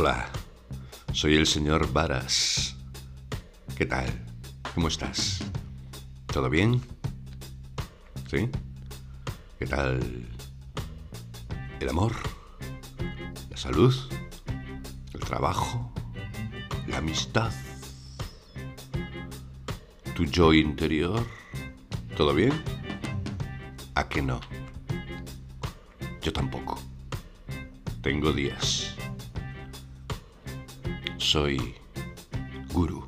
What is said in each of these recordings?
Hola, soy el señor Varas. ¿Qué tal? ¿Cómo estás? ¿Todo bien? ¿Sí? ¿Qué tal el amor? ¿La salud? ¿El trabajo? ¿La amistad? ¿Tu yo interior? ¿Todo bien? ¿A que no? Yo tampoco. Tengo días. Soy gurú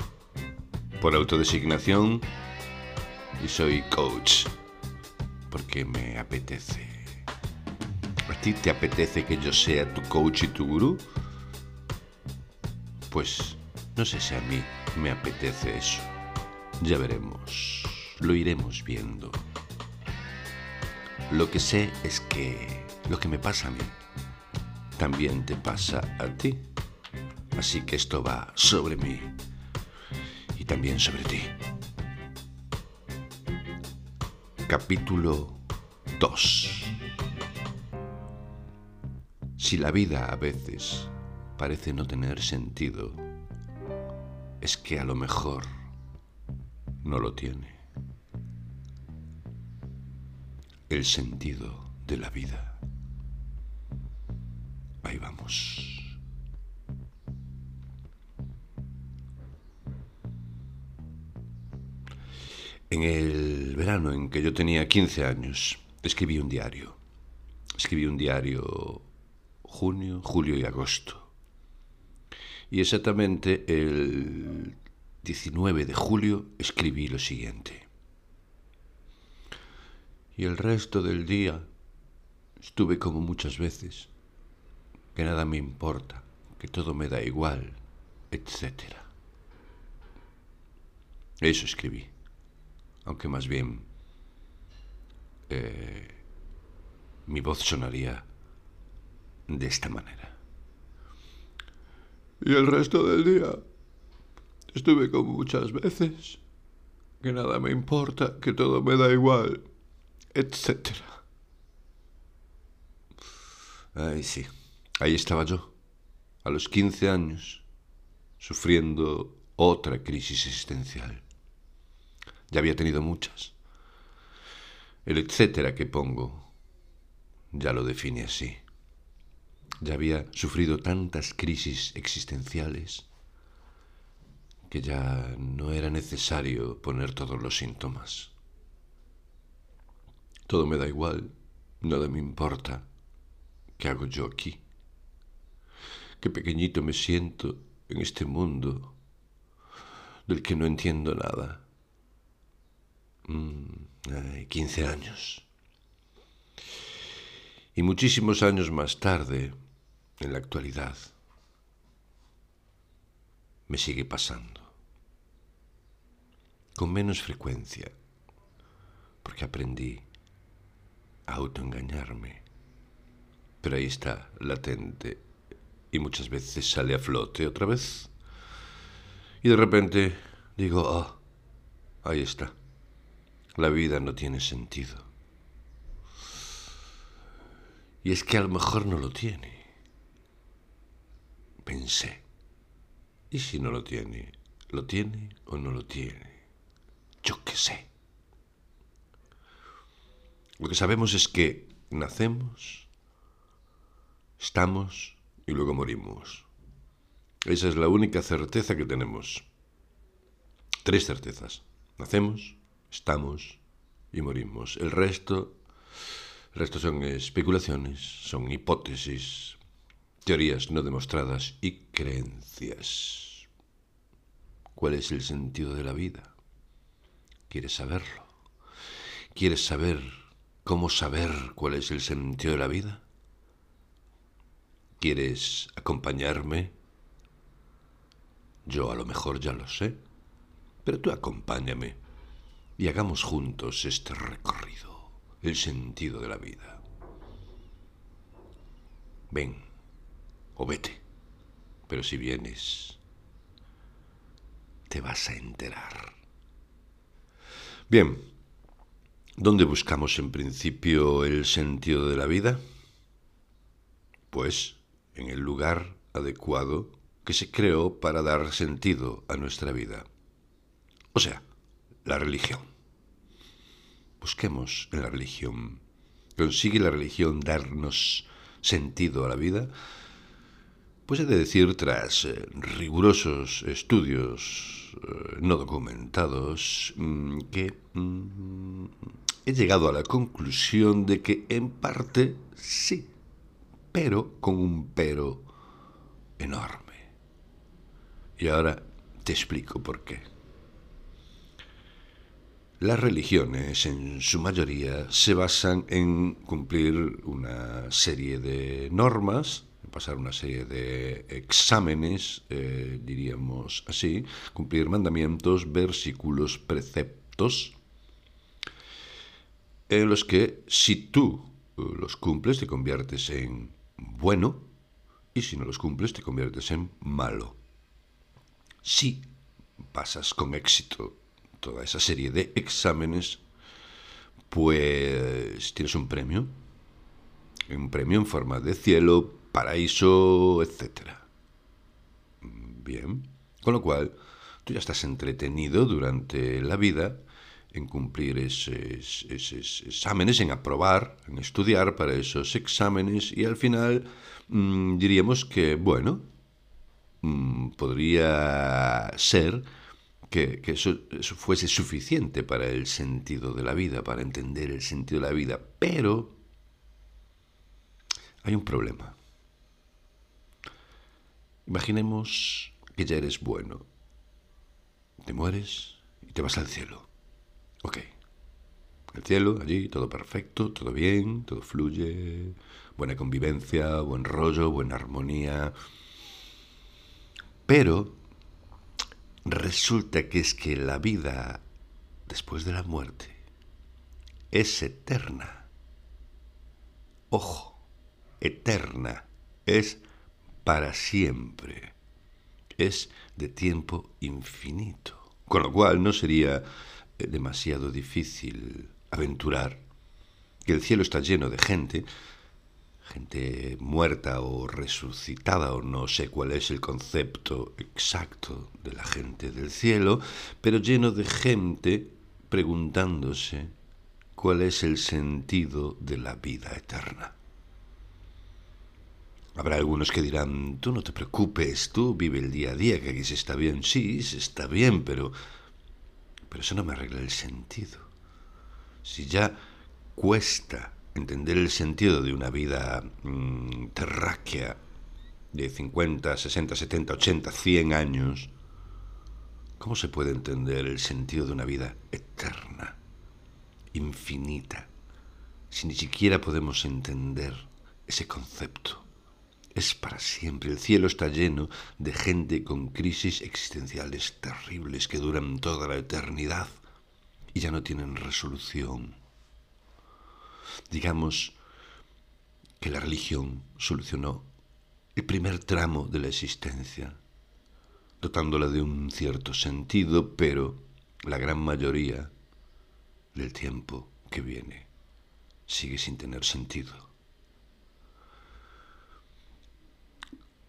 por autodesignación y soy coach porque me apetece. ¿A ti te apetece que yo sea tu coach y tu gurú? Pues no sé si a mí me apetece eso. Ya veremos. Lo iremos viendo. Lo que sé es que lo que me pasa a mí también te pasa a ti. Así que esto va sobre mí y también sobre ti. Capítulo 2 Si la vida a veces parece no tener sentido, es que a lo mejor no lo tiene. El sentido de la vida. Ahí vamos. En el verano en que yo tenía 15 años, escribí un diario. Escribí un diario junio, julio y agosto. Y exactamente el 19 de julio escribí lo siguiente. Y el resto del día estuve como muchas veces, que nada me importa, que todo me da igual, etc. Eso escribí aunque más bien eh, mi voz sonaría de esta manera. Y el resto del día estuve como muchas veces, que nada me importa, que todo me da igual, etc. Ay, sí, ahí estaba yo, a los 15 años, sufriendo otra crisis existencial. Ya había tenido muchas. El etcétera que pongo ya lo define así. Ya había sufrido tantas crisis existenciales que ya no era necesario poner todos los síntomas. Todo me da igual, nada me importa. ¿Qué hago yo aquí? Qué pequeñito me siento en este mundo del que no entiendo nada. 15 mm, años. Y muchísimos años más tarde, en la actualidad, me sigue pasando. Con menos frecuencia, porque aprendí a autoengañarme. Pero ahí está, latente, y muchas veces sale a flote otra vez. Y de repente digo, ah, ahí está. La vida no tiene sentido. Y es que a lo mejor no lo tiene. Pensé. ¿Y si no lo tiene? ¿Lo tiene o no lo tiene? Yo qué sé. Lo que sabemos es que nacemos, estamos y luego morimos. Esa es la única certeza que tenemos. Tres certezas. Nacemos, estamos y morimos. El resto, el resto son especulaciones, son hipótesis, teorías no demostradas y creencias. ¿Cuál es el sentido de la vida? ¿Quieres saberlo? ¿Quieres saber cómo saber cuál es el sentido de la vida? ¿Quieres acompañarme? Yo a lo mejor ya lo sé, pero tú acompáñame y hagamos juntos este recorrido, el sentido de la vida. Ven o vete, pero si vienes, te vas a enterar. Bien, ¿dónde buscamos en principio el sentido de la vida? Pues en el lugar adecuado que se creó para dar sentido a nuestra vida. O sea, la religión. Busquemos en la religión. ¿Consigue la religión darnos sentido a la vida? Pues he de decir, tras eh, rigurosos estudios eh, no documentados, mm, que mm, he llegado a la conclusión de que en parte sí, pero con un pero enorme. Y ahora te explico por qué. Las religiones, en su mayoría, se basan en cumplir una serie de normas, pasar una serie de exámenes, eh, diríamos así, cumplir mandamientos, versículos, preceptos, en los que si tú eh, los cumples te conviertes en bueno y si no los cumples te conviertes en malo. Si pasas con éxito toda esa serie de exámenes, pues tienes un premio. Un premio en forma de cielo, paraíso, etc. Bien. Con lo cual, tú ya estás entretenido durante la vida en cumplir esos, exámenes, en aprobar, en estudiar para esos exámenes y al final mm, diríamos que, bueno, mm, podría ser que, eso, fuese suficiente para el sentido de la vida, para entender el sentido de la vida. Pero hay un problema. Imaginemos que ya eres bueno. Te mueres y te vas al cielo. Ok. El cielo, allí, todo perfecto, todo bien, todo fluye, buena convivencia, buen rollo, buena armonía. Pero Resulta que es que la vida después de la muerte es eterna. Ojo, eterna. Es para siempre. Es de tiempo infinito. Con lo cual no sería eh, demasiado difícil aventurar que el cielo está lleno de gente gente muerta o resucitada, o no sé cuál es el concepto exacto de la gente del cielo, pero lleno de gente preguntándose cuál es el sentido de la vida eterna. Habrá algunos que dirán, tú no te preocupes, tú vive el día a día, que aquí se está bien. Sí, se está bien, pero, pero eso no me arregla el sentido. Si ya cuesta entender el sentido de una vida mm, terráquea de 50, 60, 70, 80, 100 años, ¿cómo se puede entender el sentido de una vida eterna, infinita, si ni siquiera podemos entender ese concepto? Es para siempre. El cielo está lleno de gente con crisis existenciales terribles que duran toda la eternidad y ya no tienen resolución. Digamos que la religión solucionó el primer tramo de la existencia, dotándola de un cierto sentido, pero la gran mayoría del tiempo que viene sigue sin tener sentido.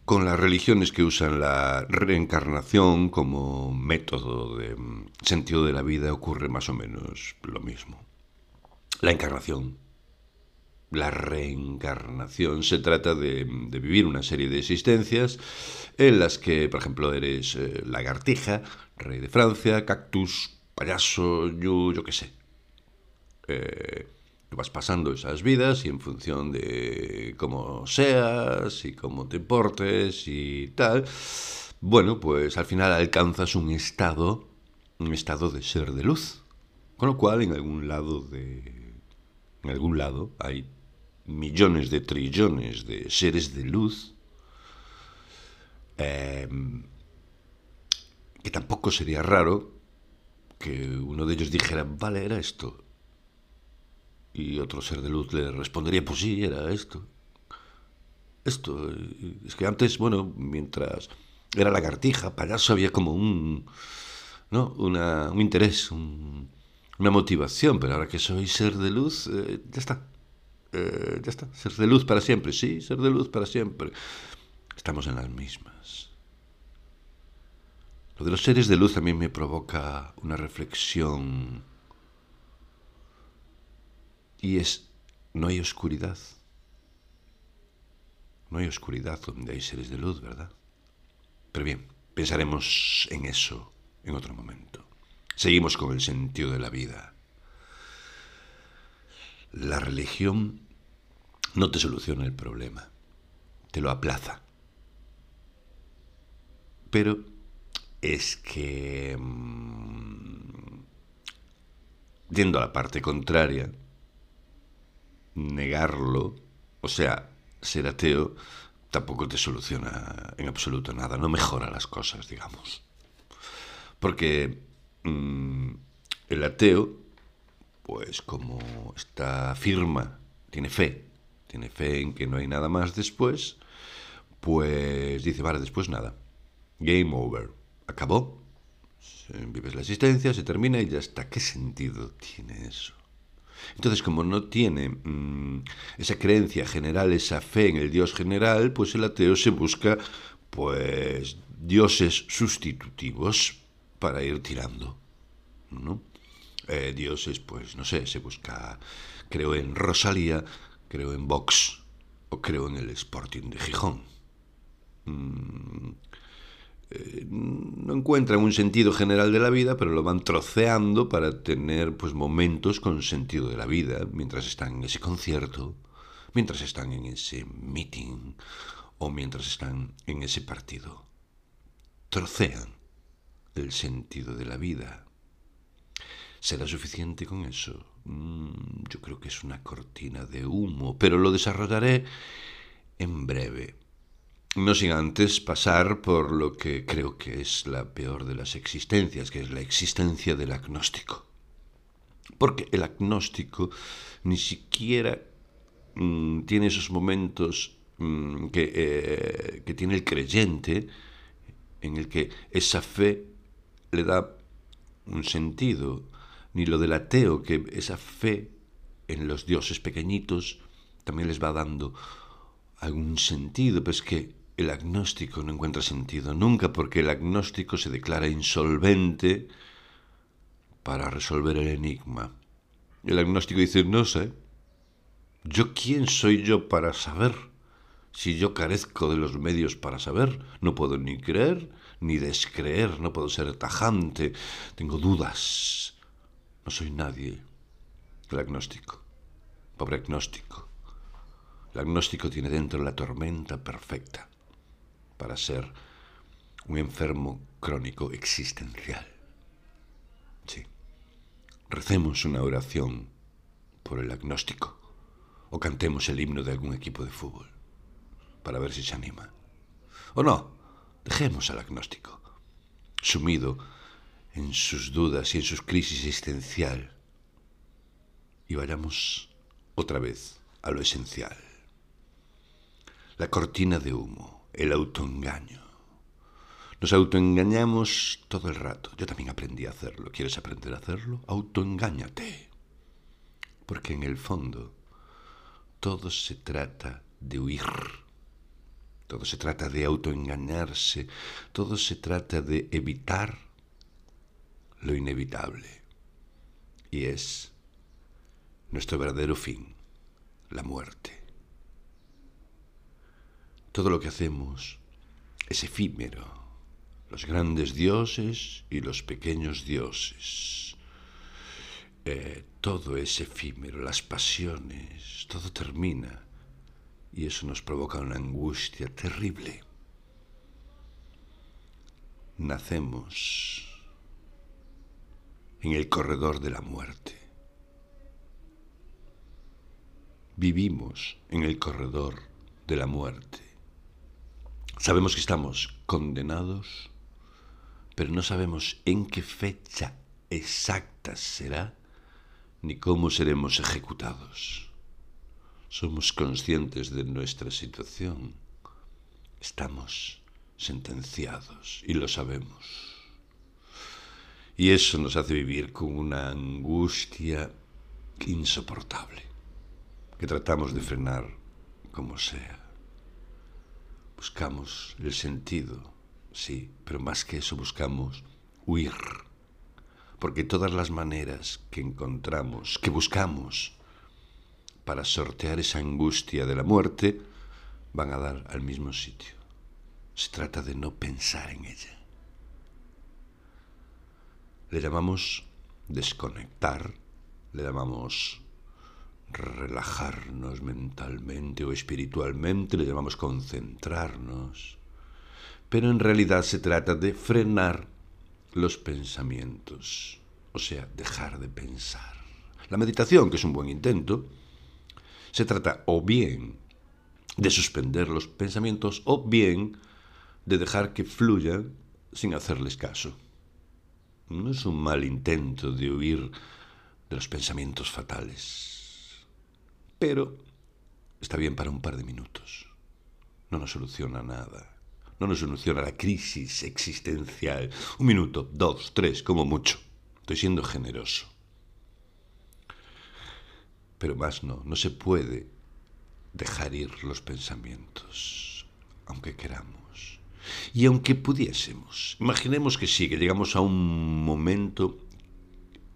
Con las religiones que usan la reencarnación como método de sentido de la vida ocurre más o menos lo mismo. La encarnación la reencarnación se trata de, vivir una serie de existencias en las que, por ejemplo, eres eh, lagartija, rey de Francia, cactus, payaso, yo, yo qué sé. Eh, vas pasando esas vidas y en función de cómo seas y cómo te portes y tal, bueno, pues al final alcanzas un estado, un estado de ser de luz. Con lo cual, en algún lado de, en algún lado hay millones de trillones de seres de luz, em, que tampoco sería raro que uno de ellos dijera, vale, era esto. Y otro ser de luz le respondería, pues sí, era esto. Esto. Es que antes, bueno, mientras era lagartija, payaso, había como un, ¿no? Una, un interés, una motivación, pero ahora que soy ser de luz, eh, ya está. Eh, ya está, ser de luz para siempre, sí, ser de luz para siempre. Estamos en las mismas. Lo de los seres de luz también me provoca una reflexión. Y es, no hay oscuridad. No hay oscuridad donde hay seres de luz, ¿verdad? Pero bien, pensaremos en eso en otro momento. Seguimos con el sentido de la vida. La religión no te soluciona el problema, te lo aplaza. Pero es que, mm, yendo a la parte contraria, negarlo, o sea, ser ateo, tampoco te soluciona en absoluto nada, no mejora las cosas, digamos. Porque mm, el ateo, pues como está firma, tiene fe, tiene fe en que no hay nada más después, pues dice, vale, después nada. Game over. Acabó. Vives la existencia, se termina y ya está. ¿Qué sentido tiene eso? Entonces, como no tiene mm, esa creencia general, esa fe en el Dios general, pues el ateo se busca, pues, dioses sustitutivos para ir tirando, ¿no? Eh, dioses, pues, no sé, se busca, creo en Rosalía, creo en Vox, o creo en el Sporting de Gijón. Mm, eh, no encuentran un sentido general de la vida, pero lo van troceando para tener pues momentos con sentido de la vida, mientras están en ese concierto, mientras están en ese meeting o mientras están en ese partido. Trocean el sentido de la vida. ¿Será suficiente con eso? Mm, yo creo que es una cortina de humo, pero lo desarrollaré en breve. No sin antes pasar por lo que creo que es la peor de las existencias, que es la existencia del agnóstico. Porque el agnóstico ni siquiera mm, tiene esos momentos mm, que, eh, que tiene el creyente en el que esa fe le da un sentido, ni lo del ateo, que esa fe en los dioses pequeñitos también les va dando algún sentido, pues que el agnóstico no encuentra sentido nunca porque el agnóstico se declara insolvente para resolver el enigma. El agnóstico dice, no sé, ¿yo quién soy yo para saber? Si yo carezco de los medios para saber, no puedo ni creer ni descreer, no puedo ser tajante, tengo dudas. No soy nadie. El agnóstico. Pobre agnóstico. El agnóstico tiene dentro la tormenta perfecta para ser un enfermo crónico existencial. Sí. Recemos una oración por el agnóstico o cantemos el himno de algún equipo de fútbol para ver si se anima. O no, Dejemos al agnóstico, sumido en sus dudas y en sus crisis existencial y vayamos otra vez a lo esencial. La cortina de humo, el autoengaño. Nos autoengañamos todo el rato. Yo también aprendí a hacerlo. ¿Quieres aprender a hacerlo? Autoengáñate. Porque en el fondo todo se trata de huir. Todo se trata de autoengañarse. Todo se trata de evitar lo inevitable. Y es nuestro verdadero fin, la muerte. Todo lo que hacemos es efímero. Los grandes dioses y los pequeños dioses. Eh, todo es efímero, las pasiones, todo termina y eso nos provoca una angustia terrible. Nacemos en el corredor de la muerte. Vivimos en el corredor de la muerte. Sabemos que estamos condenados, pero no sabemos en qué fecha exacta será ni cómo seremos ejecutados somos conscientes de nuestra situación, estamos sentenciados y lo sabemos. Y eso nos hace vivir con una angustia insoportable, que tratamos de frenar como sea. buscamos el sentido, sí, pero más que eso buscamos huir. Porque todas las maneras que encontramos, que buscamos para sortear esa angustia de la muerte, van a dar al mismo sitio. Se trata de no pensar en ella. Le llamamos desconectar, le llamamos relajarnos mentalmente o espiritualmente, le llamamos concentrarnos. Pero en realidad se trata de frenar los pensamientos, o sea, dejar de pensar. La meditación, que es un buen intento, se trata o bien de suspender los pensamientos o bien de dejar que fluyan sin hacerles caso. No es un mal intento de huir de los pensamientos fatales, pero está bien para un par de minutos. No nos soluciona nada. No nos soluciona la crisis existencial. Un minuto, dos, tres, como mucho. Estoy siendo generoso. Pero más no, no se puede dejar ir los pensamientos, aunque queramos. Y aunque pudiésemos, imaginemos que sí, que llegamos a un momento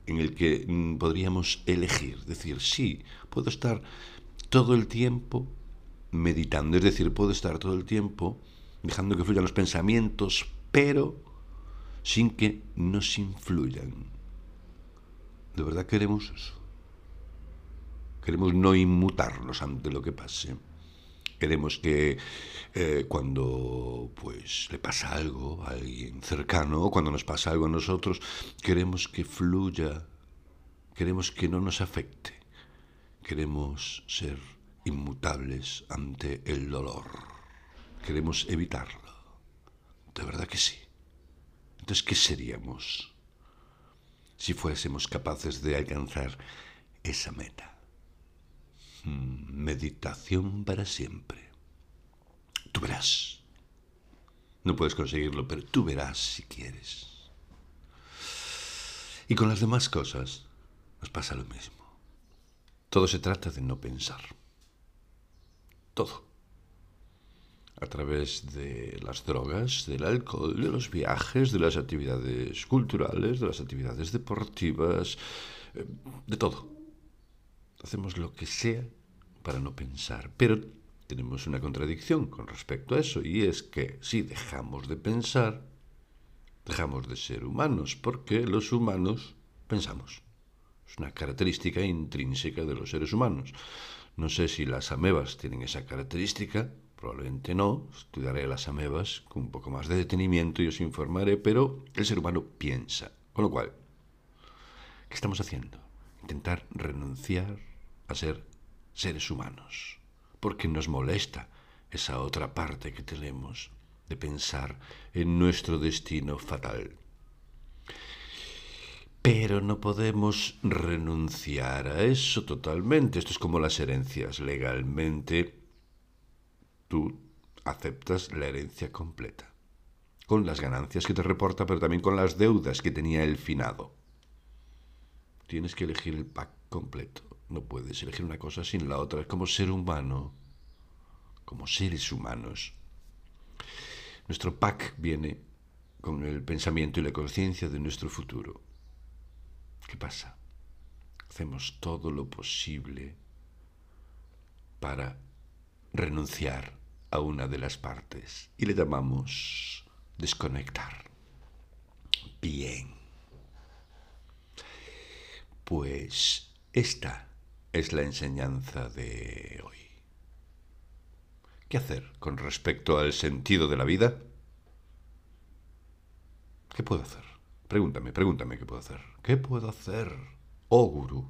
en el que mm, podríamos elegir, decir, sí, puedo estar todo el tiempo meditando, es decir, puedo estar todo el tiempo dejando que fluyan los pensamientos, pero sin que nos influyan. ¿De verdad queremos eso? Queremos no inmutarnos ante lo que pase. Queremos que eh, cuando pues le pasa algo a alguien cercano o cuando nos pasa algo a nosotros, queremos que fluya, queremos que no nos afecte, queremos ser inmutables ante el dolor, queremos evitarlo. De verdad que sí. Entonces, ¿qué seríamos si fuésemos capaces de alcanzar esa meta? Meditación para siempre. Tú verás. No puedes conseguirlo, pero tú verás si quieres. Y con las demás cosas nos pasa lo mismo. Todo se trata de no pensar. Todo. A través de las drogas, del alcohol, de los viajes, de las actividades culturales, de las actividades deportivas, eh, de todo hacemos lo que sea para no pensar. Pero tenemos una contradicción con respecto a eso, y es que si dejamos de pensar, dejamos de ser humanos, porque los humanos pensamos. Es una característica intrínseca de los seres humanos. No sé si las amebas tienen esa característica, probablemente no. Estudiaré las amebas con un poco más de detenimiento y os informaré, pero el ser humano piensa. Con lo cual, ¿qué estamos haciendo? Intentar renunciar a ser seres humanos, porque nos molesta esa otra parte que tenemos de pensar en nuestro destino fatal. Pero no podemos renunciar a eso totalmente. Esto es como las herencias. Legalmente tú aceptas la herencia completa, con las ganancias que te reporta, pero también con las deudas que tenía el finado. Tienes que elegir el pack completo. No puedes elegir una cosa sin la otra. Es como ser humano, como seres humanos. Nuestro pack viene con el pensamiento y la conciencia de nuestro futuro. ¿Qué pasa? Hacemos todo lo posible para renunciar a una de las partes y le llamamos desconectar. Bien. Pues esta es la enseñanza de hoy. ¿Qué hacer con respecto al sentido de la vida? ¿Qué puedo hacer? Pregúntame, pregúntame qué puedo hacer. ¿Qué puedo hacer? Oh gurú.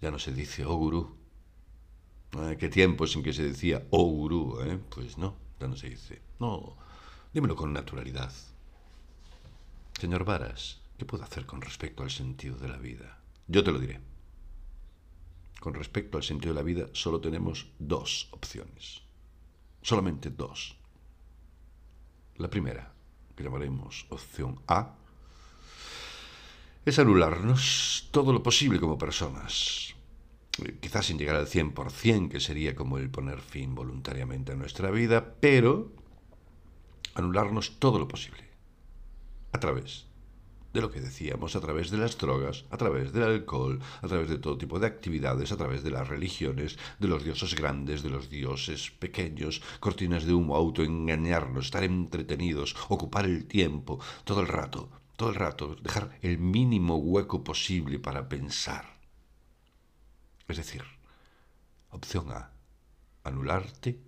Ya no se dice oh gurú. ¿Qué tiempo sin que se decía oh? Eh? Pues no, ya no se dice. No, dímelo con naturalidad. Señor Varas, ¿qué puedo hacer con respecto al sentido de la vida? Yo te lo diré con respecto al sentido de la vida, solo tenemos dos opciones. Solamente dos. La primera, que llamaremos opción A, es anularnos todo lo posible como personas. quizás sin llegar al 100%, que sería como el poner fin voluntariamente a nuestra vida, pero anularnos todo lo posible, a través de lo que decíamos, a través de las drogas, a través del alcohol, a través de todo tipo de actividades, a través de las religiones, de los dioses grandes, de los dioses pequeños, cortinas de humo, autoengañarnos, estar entretenidos, ocupar el tiempo, todo el rato, todo el rato, dejar el mínimo hueco posible para pensar. Es decir, opción A, anularte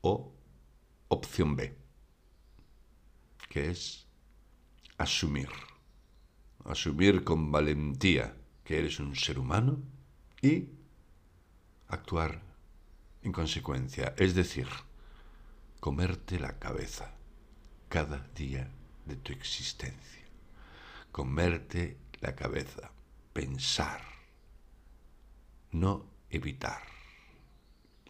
o opción B, que es asumir. Asumir con valentía que eres un ser humano y actuar en consecuencia. Es decir, comerte la cabeza cada día de tu existencia. Comerte la cabeza, pensar, no evitar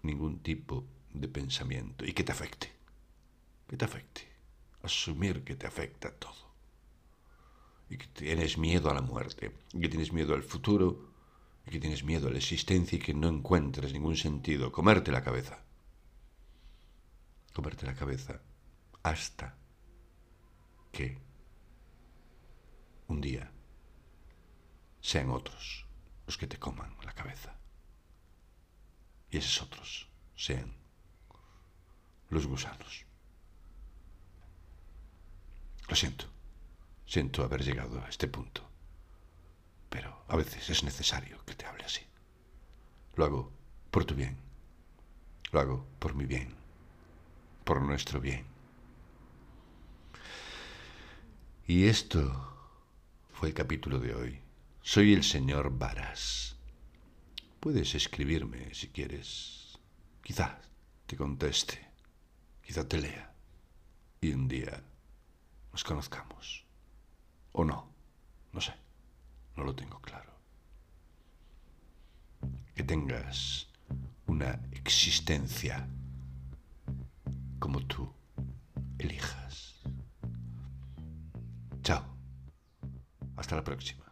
ningún tipo de pensamiento y que te afecte, que te afecte, asumir que te afecta todo y que tienes miedo a la muerte, y que tienes miedo al futuro, y que tienes miedo a la existencia y que no encuentres ningún sentido, comerte la cabeza. Comerte la cabeza hasta que un día sean otros los que te coman la cabeza. Y esos otros sean los gusanos. Lo siento. Siento haber llegado a este punto. Pero a veces es necesario que te hable así. Lo hago por tu bien. Lo hago por mi bien. Por nuestro bien. Y esto fue el capítulo de hoy. Soy el señor Varas. Puedes escribirme si quieres. Quizá te conteste. Quizá te lea. Y un día nos conozcamos. ¿O no? No sé. No lo tengo claro. Que tengas una existencia como tú elijas. Chao. Hasta la próxima.